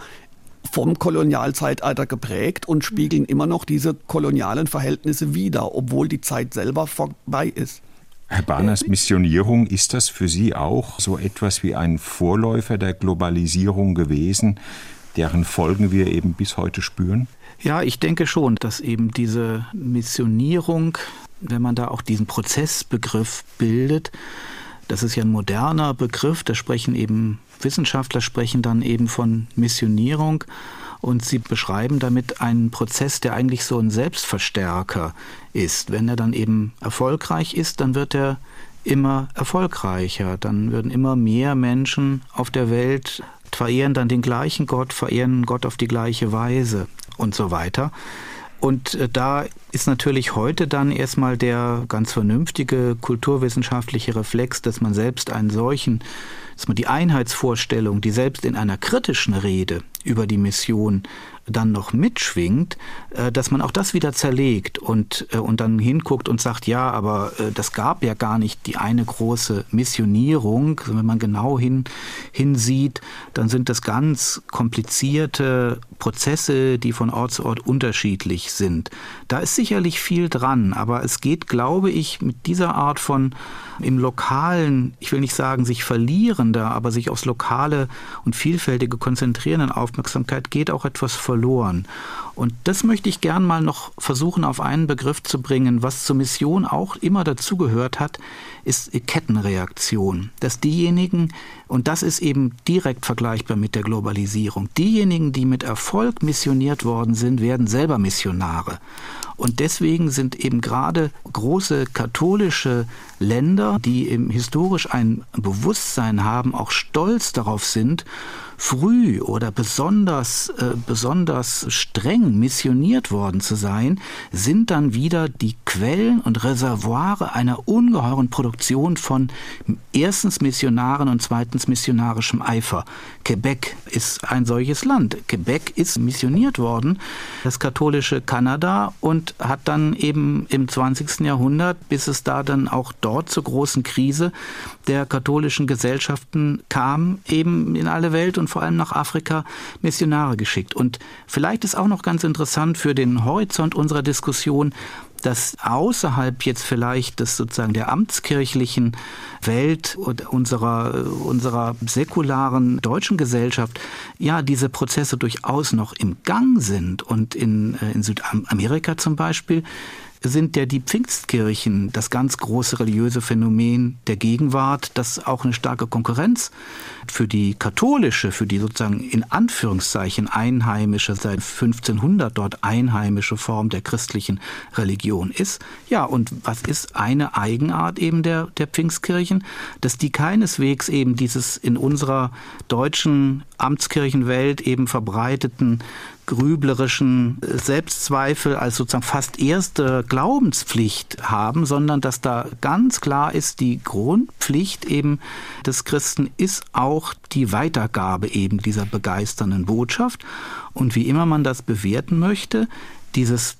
vom Kolonialzeitalter geprägt und spiegeln immer noch diese kolonialen Verhältnisse wider, obwohl die Zeit selber vorbei ist. Herr Barners, Missionierung, ist das für Sie auch so etwas wie ein Vorläufer der Globalisierung gewesen, deren Folgen wir eben bis heute spüren? Ja, ich denke schon, dass eben diese Missionierung, wenn man da auch diesen Prozessbegriff bildet, das ist ja ein moderner Begriff, da sprechen eben Wissenschaftler sprechen dann eben von Missionierung und sie beschreiben damit einen Prozess, der eigentlich so ein Selbstverstärker ist. Wenn er dann eben erfolgreich ist, dann wird er immer erfolgreicher. Dann würden immer mehr Menschen auf der Welt verehren dann den gleichen Gott, verehren Gott auf die gleiche Weise und so weiter. Und äh, da ist natürlich heute dann erstmal der ganz vernünftige kulturwissenschaftliche Reflex, dass man selbst einen solchen die Einheitsvorstellung, die selbst in einer kritischen Rede über die Mission dann noch mitschwingt, äh, dass man auch das wieder zerlegt und, äh, und dann hinguckt und sagt, ja, aber äh, das gab ja gar nicht die eine große Missionierung. Wenn man genau hin, hinsieht, dann sind das ganz komplizierte Prozesse, die von Ort zu Ort unterschiedlich sind. Da ist sicherlich viel dran, aber es geht, glaube ich, mit dieser Art von im Lokalen, ich will nicht sagen sich verlierender, aber sich aufs Lokale und Vielfältige konzentrierenden Aufmerksamkeit geht auch etwas verloren. Und das möchte ich gern mal noch versuchen auf einen Begriff zu bringen, was zur Mission auch immer dazugehört hat, ist Kettenreaktion. Dass diejenigen, und das ist eben direkt vergleichbar mit der Globalisierung, diejenigen, die mit Erfolg missioniert worden sind, werden selber Missionare. Und deswegen sind eben gerade große katholische Länder, die eben historisch ein Bewusstsein haben, auch stolz darauf sind, früh oder besonders, äh, besonders streng missioniert worden zu sein, sind dann wieder die Quellen und Reservoire einer ungeheuren Produktion von erstens Missionaren und zweitens missionarischem Eifer. Quebec ist ein solches Land. Quebec ist missioniert worden, das katholische Kanada, und hat dann eben im 20. Jahrhundert, bis es da dann auch dort zur großen Krise der katholischen Gesellschaften kam, eben in alle Welt und vor allem nach Afrika Missionare geschickt. Und vielleicht ist auch noch ganz interessant für den Horizont unserer Diskussion, dass außerhalb jetzt vielleicht des sozusagen der amtskirchlichen Welt und unserer, unserer säkularen deutschen Gesellschaft ja diese Prozesse durchaus noch im Gang sind und in, äh, in Südamerika zum Beispiel sind ja die Pfingstkirchen das ganz große religiöse Phänomen der Gegenwart, das auch eine starke Konkurrenz für die katholische, für die sozusagen in Anführungszeichen einheimische, seit 1500 dort einheimische Form der christlichen Religion ist. Ja, und was ist eine Eigenart eben der, der Pfingstkirchen? Dass die keineswegs eben dieses in unserer deutschen Amtskirchenwelt eben verbreiteten grüblerischen Selbstzweifel als sozusagen fast erste Glaubenspflicht haben, sondern dass da ganz klar ist, die Grundpflicht eben des Christen ist auch die Weitergabe eben dieser begeisternden Botschaft. Und wie immer man das bewerten möchte, dieses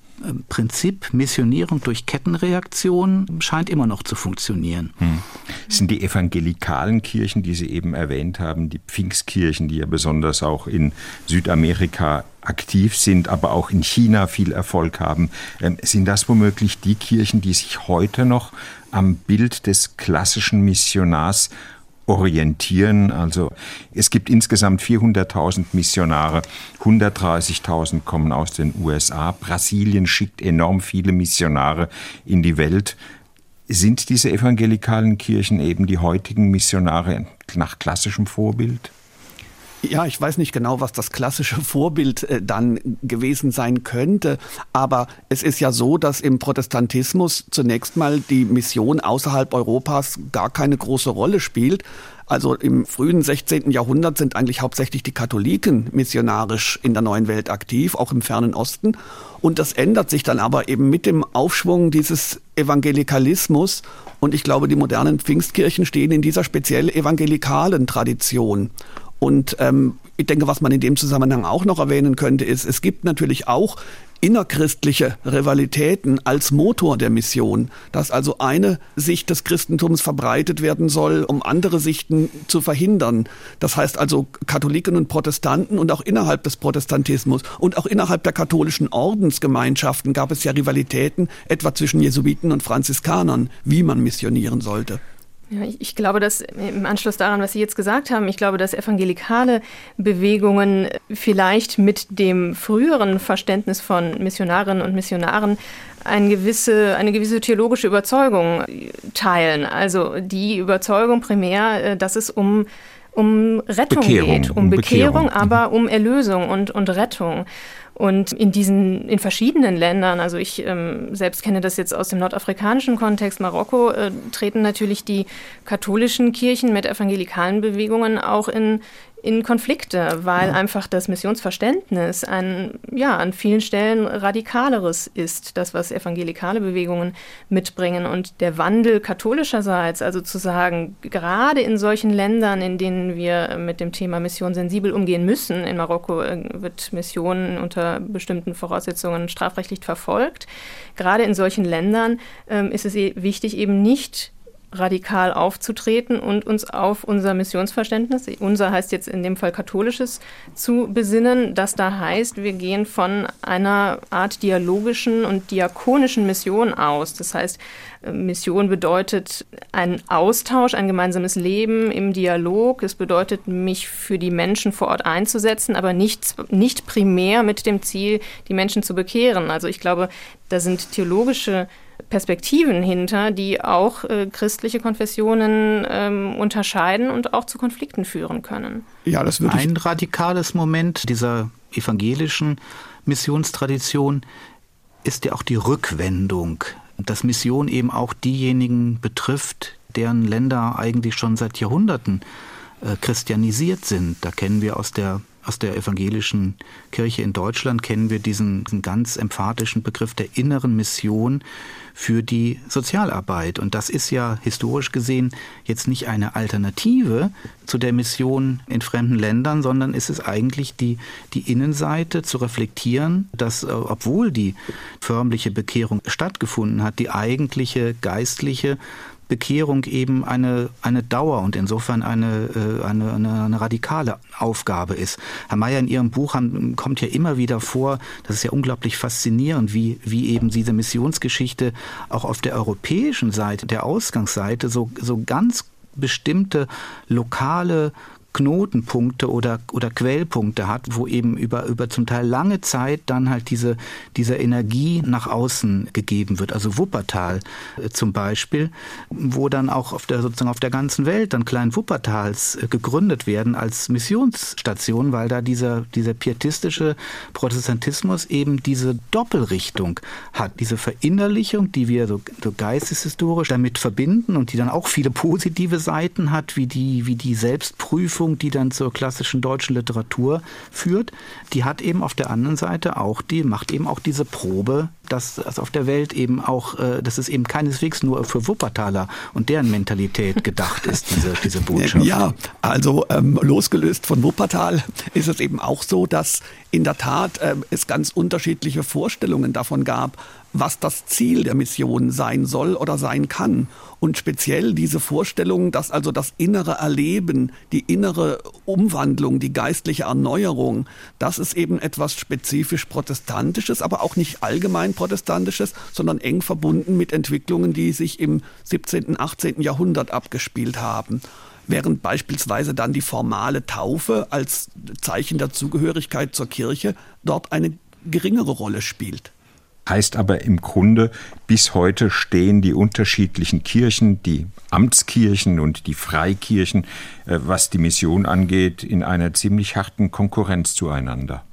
Prinzip Missionierung durch Kettenreaktion scheint immer noch zu funktionieren. Hm. sind die evangelikalen Kirchen, die Sie eben erwähnt haben, die Pfingstkirchen, die ja besonders auch in Südamerika aktiv sind, aber auch in China viel Erfolg haben. Ähm, sind das womöglich die Kirchen, die sich heute noch am Bild des klassischen Missionars orientieren. Also es gibt insgesamt 400.000 Missionare, 130.000 kommen aus den USA. Brasilien schickt enorm viele Missionare in die Welt. Sind diese evangelikalen Kirchen eben die heutigen Missionare nach klassischem Vorbild? Ja, ich weiß nicht genau, was das klassische Vorbild äh, dann gewesen sein könnte, aber es ist ja so, dass im Protestantismus zunächst mal die Mission außerhalb Europas gar keine große Rolle spielt. Also im frühen 16. Jahrhundert sind eigentlich hauptsächlich die Katholiken missionarisch in der neuen Welt aktiv, auch im fernen Osten. Und das ändert sich dann aber eben mit dem Aufschwung dieses Evangelikalismus. Und ich glaube, die modernen Pfingstkirchen stehen in dieser speziell evangelikalen Tradition. Und ähm, ich denke, was man in dem Zusammenhang auch noch erwähnen könnte, ist, es gibt natürlich auch innerchristliche Rivalitäten als Motor der Mission, dass also eine Sicht des Christentums verbreitet werden soll, um andere Sichten zu verhindern. Das heißt also Katholiken und Protestanten und auch innerhalb des Protestantismus und auch innerhalb der katholischen Ordensgemeinschaften gab es ja Rivalitäten, etwa zwischen Jesuiten und Franziskanern, wie man missionieren sollte. Ja, ich, ich, glaube, dass im Anschluss daran, was Sie jetzt gesagt haben, ich glaube, dass evangelikale Bewegungen vielleicht mit dem früheren Verständnis von Missionarinnen und Missionaren eine gewisse, eine gewisse theologische Überzeugung teilen. Also die Überzeugung primär, äh, dass es um um Rettung Bekehrung, geht, um, um Bekehrung, Bekehrung, aber mhm. um Erlösung und, und Rettung. Und in diesen, in verschiedenen Ländern, also ich ähm, selbst kenne das jetzt aus dem nordafrikanischen Kontext, Marokko, äh, treten natürlich die katholischen Kirchen mit evangelikalen Bewegungen auch in, in Konflikte, weil einfach das Missionsverständnis ein, ja, an vielen Stellen radikaleres ist, das, was evangelikale Bewegungen mitbringen. Und der Wandel katholischerseits, also zu sagen, gerade in solchen Ländern, in denen wir mit dem Thema Mission sensibel umgehen müssen, in Marokko äh, wird Mission unter bestimmten Voraussetzungen strafrechtlich verfolgt, gerade in solchen Ländern ähm, ist es wichtig, eben nicht radikal aufzutreten und uns auf unser Missionsverständnis, unser heißt jetzt in dem Fall katholisches, zu besinnen. Das da heißt, wir gehen von einer Art dialogischen und diakonischen Mission aus. Das heißt, Mission bedeutet ein Austausch, ein gemeinsames Leben im Dialog. Es bedeutet, mich für die Menschen vor Ort einzusetzen, aber nicht, nicht primär mit dem Ziel, die Menschen zu bekehren. Also ich glaube, da sind theologische Perspektiven hinter, die auch äh, christliche Konfessionen ähm, unterscheiden und auch zu Konflikten führen können. Ja, das würde ein radikales Moment dieser evangelischen Missionstradition ist ja auch die Rückwendung, dass Mission eben auch diejenigen betrifft, deren Länder eigentlich schon seit Jahrhunderten äh, christianisiert sind. Da kennen wir aus der aus der evangelischen Kirche in Deutschland kennen wir diesen, ganz emphatischen Begriff der inneren Mission für die Sozialarbeit. Und das ist ja historisch gesehen jetzt nicht eine Alternative zu der Mission in fremden Ländern, sondern ist es eigentlich die, die Innenseite zu reflektieren, dass äh, obwohl die förmliche Bekehrung stattgefunden hat, die eigentliche geistliche Bekehrung eben eine, eine Dauer und insofern eine, äh, eine, eine, eine radikale Aufgabe ist. Herr Mayer, in Ihrem Buch haben, kommt ja immer wieder vor, das ist ja unglaublich faszinierend, wie, wie eben diese Missionsgeschichte auch auf der europäischen Seite, der Ausgangsseite, so, so ganz bestimmte lokale Knotenpunkte oder, oder Quellpunkte hat, wo eben über, über zum Teil lange Zeit dann halt diese, diese Energie nach außen gegeben wird. Also Wuppertal äh, zum Beispiel, wo dann auch auf der, sozusagen auf der ganzen Welt dann Klein Wuppertals äh, gegründet werden als Missionsstation, weil da dieser, dieser pietistische Protestantismus eben diese Doppelrichtung hat, diese Verinnerlichung, die wir so, so geisteshistorisch damit verbinden und die dann auch viele positive Seiten hat, wie die, wie die Selbstprüfung Prüfung, die dann zur klassischen deutschen Literatur führt, die hat eben auf der anderen Seite auch, die macht eben auch diese Probe, dass das auf der Welt eben auch, äh, dass es eben keineswegs nur für Wuppertaler und deren Mentalität gedacht ist, diese, diese Botschaft. Ja, also ähm, losgelöst von Wuppertal ist es eben auch so, dass in der Tat äh, es ganz unterschiedliche Vorstellungen davon gab, was das Ziel der Mission sein soll oder sein kann. Und speziell diese Vorstellung, dass also das innere Erleben, die innere Umwandlung, die geistliche Erneuerung, das ist eben etwas spezifisch Protestantisches, aber auch nicht allgemein Protestantisches, sondern eng verbunden mit Entwicklungen, die sich im 17., 18. Jahrhundert abgespielt haben während beispielsweise dann die formale Taufe als Zeichen der Zugehörigkeit zur Kirche dort eine geringere Rolle spielt. Heißt aber im Grunde, bis heute stehen die unterschiedlichen Kirchen, die Amtskirchen und die Freikirchen, äh, was die Mission angeht, in einer ziemlich harten Konkurrenz zueinander.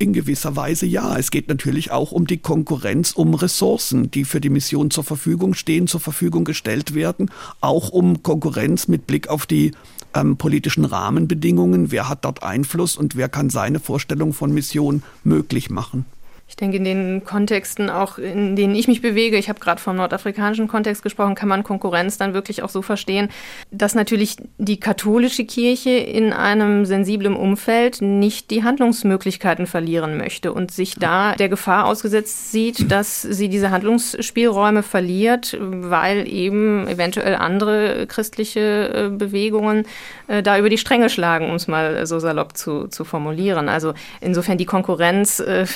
In gewisser Weise ja. Es geht natürlich auch um die Konkurrenz um Ressourcen, die für die Mission zur Verfügung stehen, zur Verfügung gestellt werden. Auch um Konkurrenz mit Blick auf die ähm, politischen Rahmenbedingungen. Wer hat dort Einfluss und wer kann seine Vorstellung von Mission möglich machen? Ich denke, in den Kontexten auch, in denen ich mich bewege, ich habe gerade vom nordafrikanischen Kontext gesprochen, kann man Konkurrenz dann wirklich auch so verstehen, dass natürlich die katholische Kirche in einem sensiblen Umfeld nicht die Handlungsmöglichkeiten verlieren möchte und sich da der Gefahr ausgesetzt sieht, dass sie diese Handlungsspielräume verliert, weil eben eventuell andere christliche äh, Bewegungen äh, da über die Stränge schlagen, um es mal so salopp zu, zu formulieren. Also insofern die Konkurrenz äh,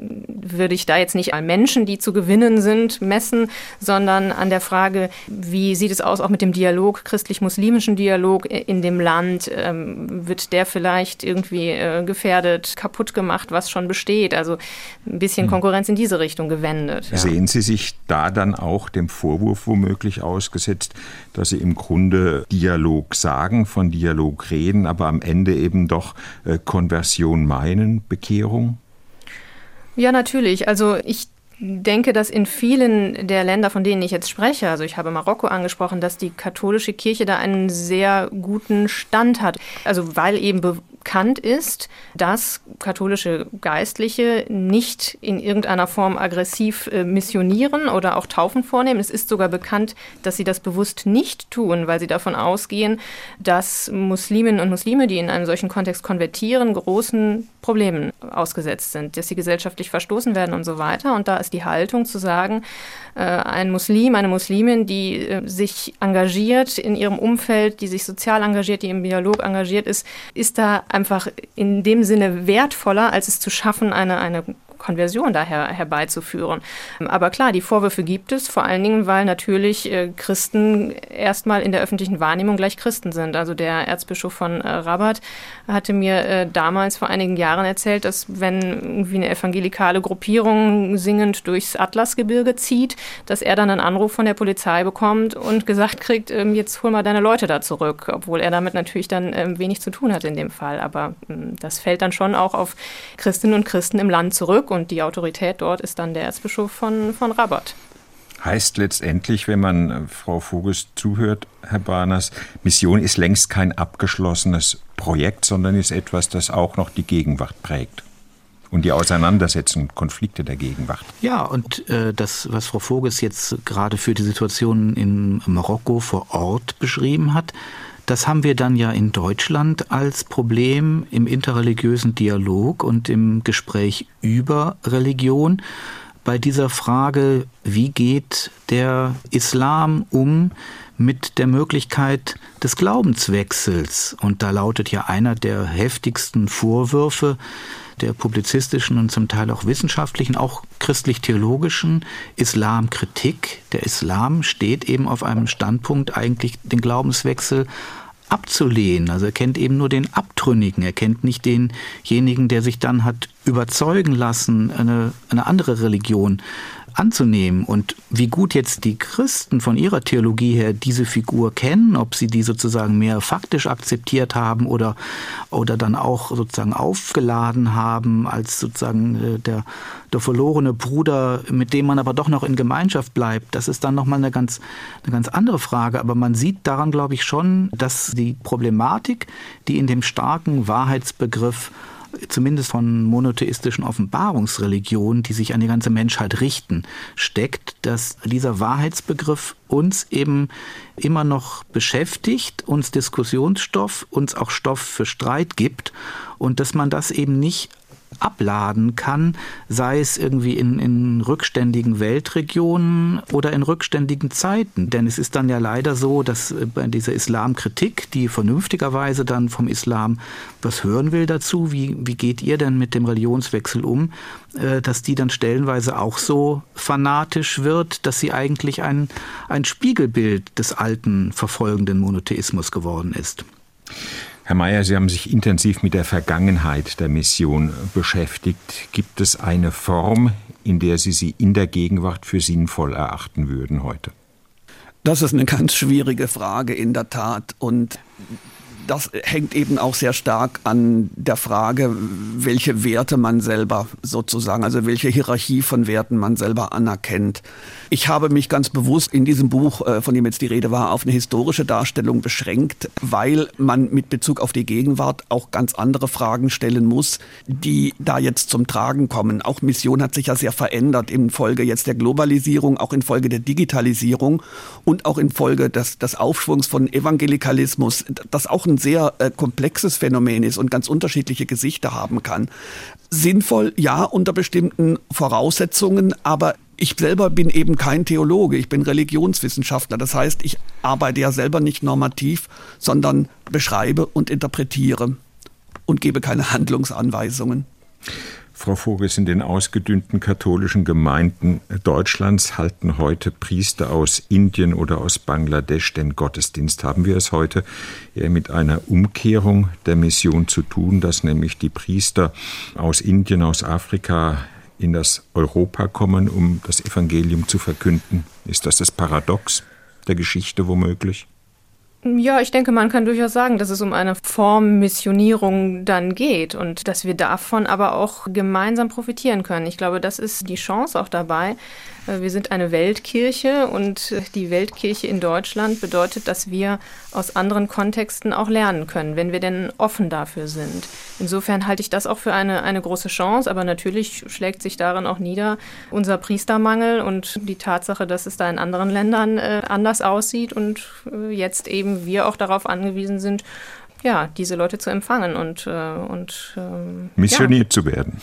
würde ich da jetzt nicht an Menschen, die zu gewinnen sind, messen, sondern an der Frage, wie sieht es aus auch mit dem Dialog, christlich-muslimischen Dialog in dem Land? Ähm, wird der vielleicht irgendwie äh, gefährdet, kaputt gemacht, was schon besteht? Also ein bisschen hm. Konkurrenz in diese Richtung gewendet. Ja. Sehen Sie sich da dann auch dem Vorwurf womöglich ausgesetzt, dass Sie im Grunde Dialog sagen, von Dialog reden, aber am Ende eben doch äh, Konversion meinen, Bekehrung? Ja, natürlich. Also ich denke, dass in vielen der Länder, von denen ich jetzt spreche, also ich habe Marokko angesprochen, dass die katholische Kirche da einen sehr guten Stand hat. Also weil eben bekannt ist, dass katholische Geistliche nicht in irgendeiner Form aggressiv äh, missionieren oder auch Taufen vornehmen. Es ist sogar bekannt, dass sie das bewusst nicht tun, weil sie davon ausgehen, dass Musliminnen und Muslime, die in einem solchen Kontext konvertieren, großen Problemen ausgesetzt sind, dass sie gesellschaftlich verstoßen werden und so weiter. Und da ist die Haltung zu sagen, äh, ein Muslim, eine Muslimin, die äh, sich engagiert in ihrem Umfeld, die sich sozial engagiert, die im Dialog engagiert ist, ist da einfach in dem Sinne wertvoller, als es zu schaffen, eine, eine Konversion daher herbeizuführen. Aber klar, die Vorwürfe gibt es, vor allen Dingen, weil natürlich äh, Christen erstmal in der öffentlichen Wahrnehmung gleich Christen sind. Also der Erzbischof von äh, Rabat hatte mir äh, damals vor einigen Jahren erzählt, dass wenn irgendwie eine evangelikale Gruppierung singend durchs Atlasgebirge zieht, dass er dann einen Anruf von der Polizei bekommt und gesagt kriegt, ähm, jetzt hol mal deine Leute da zurück, obwohl er damit natürlich dann ähm, wenig zu tun hat in dem Fall. Aber ähm, das fällt dann schon auch auf Christinnen und Christen im Land zurück und die Autorität dort ist dann der Erzbischof von, von Rabat. Heißt letztendlich, wenn man äh, Frau Voges zuhört, Herr Barners, Mission ist längst kein abgeschlossenes Projekt, sondern ist etwas, das auch noch die Gegenwart prägt und die Auseinandersetzungen, Konflikte der Gegenwart. Ja, und äh, das, was Frau Voges jetzt gerade für die Situation in Marokko vor Ort beschrieben hat, das haben wir dann ja in Deutschland als Problem im interreligiösen Dialog und im Gespräch über Religion. Bei dieser Frage, wie geht der Islam um mit der Möglichkeit des Glaubenswechsels? Und da lautet ja einer der heftigsten Vorwürfe, der publizistischen und zum Teil auch wissenschaftlichen, auch christlich-theologischen Islamkritik. Der Islam steht eben auf einem Standpunkt, eigentlich den Glaubenswechsel abzulehnen. Also er kennt eben nur den Abtrünnigen, er kennt nicht denjenigen, der sich dann hat überzeugen lassen, eine, eine andere Religion anzunehmen. Und wie gut jetzt die Christen von ihrer Theologie her diese Figur kennen, ob sie die sozusagen mehr faktisch akzeptiert haben oder, oder dann auch sozusagen aufgeladen haben als sozusagen äh, der, der verlorene Bruder, mit dem man aber doch noch in Gemeinschaft bleibt, das ist dann nochmal eine ganz, eine ganz andere Frage. Aber man sieht daran, glaube ich, schon, dass die Problematik, die in dem starken Wahrheitsbegriff zumindest von monotheistischen Offenbarungsreligionen, die sich an die ganze Menschheit richten, steckt, dass dieser Wahrheitsbegriff uns eben immer noch beschäftigt, uns Diskussionsstoff, uns auch Stoff für Streit gibt und dass man das eben nicht abladen kann, sei es irgendwie in, in rückständigen Weltregionen oder in rückständigen Zeiten. Denn es ist dann ja leider so, dass äh, bei dieser Islamkritik, die vernünftigerweise dann vom Islam was hören will dazu, wie, wie geht ihr denn mit dem Religionswechsel um, äh, dass die dann stellenweise auch so fanatisch wird, dass sie eigentlich ein, ein Spiegelbild des alten verfolgenden Monotheismus geworden ist. Herr Mayer, Sie haben sich intensiv mit der Vergangenheit der Mission beschäftigt. Gibt es eine Form, in der Sie sie in der Gegenwart für sinnvoll erachten würden heute? Das ist eine ganz schwierige Frage in der Tat. Und das hängt eben auch sehr stark an der Frage, welche Werte man selber sozusagen, also welche Hierarchie von Werten man selber anerkennt. Ich habe mich ganz bewusst in diesem Buch, äh, von dem jetzt die Rede war, auf eine historische Darstellung beschränkt, weil man mit Bezug auf die Gegenwart auch ganz andere Fragen stellen muss, die da jetzt zum Tragen kommen. Auch Mission hat sich ja sehr verändert infolge jetzt der Globalisierung, auch infolge der Digitalisierung und auch infolge des, des Aufschwungs von Evangelikalismus, das auch ein sehr äh, komplexes Phänomen ist und ganz unterschiedliche Gesichter haben kann. Sinnvoll, ja, unter bestimmten Voraussetzungen, aber ich selber bin eben kein Theologe, ich bin Religionswissenschaftler. Das heißt, ich arbeite ja selber nicht normativ, sondern beschreibe und interpretiere und gebe keine Handlungsanweisungen. Frau Vogels, in den ausgedünnten katholischen Gemeinden Deutschlands halten heute Priester aus Indien oder aus Bangladesch den Gottesdienst. Haben wir es heute eher mit einer Umkehrung der Mission zu tun, dass nämlich die Priester aus Indien, aus Afrika in das Europa kommen, um das Evangelium zu verkünden? Ist das das Paradox der Geschichte womöglich? Ja, ich denke, man kann durchaus sagen, dass es um eine Formmissionierung dann geht und dass wir davon aber auch gemeinsam profitieren können. Ich glaube, das ist die Chance auch dabei, wir sind eine Weltkirche und äh, die Weltkirche in Deutschland bedeutet, dass wir aus anderen Kontexten auch lernen können, wenn wir denn offen dafür sind. Insofern halte ich das auch für eine, eine große Chance, aber natürlich schlägt sich darin auch nieder unser Priestermangel und die Tatsache, dass es da in anderen Ländern äh, anders aussieht und äh, jetzt eben wir auch darauf angewiesen sind, ja, diese Leute zu empfangen und, äh, und ähm, missioniert ja. zu werden.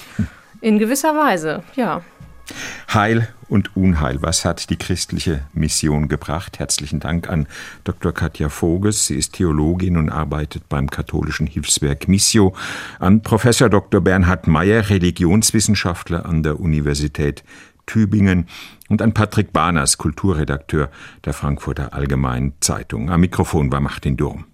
In gewisser Weise, ja. Heil und Unheil. Was hat die christliche Mission gebracht? Herzlichen Dank an Dr. Katja Voges. Sie ist Theologin und arbeitet beim katholischen Hilfswerk Missio. An Professor Dr. Bernhard Meyer, Religionswissenschaftler an der Universität Tübingen und an Patrick Bahners, Kulturredakteur der Frankfurter Allgemeinen Zeitung. Am Mikrofon war Martin Durm.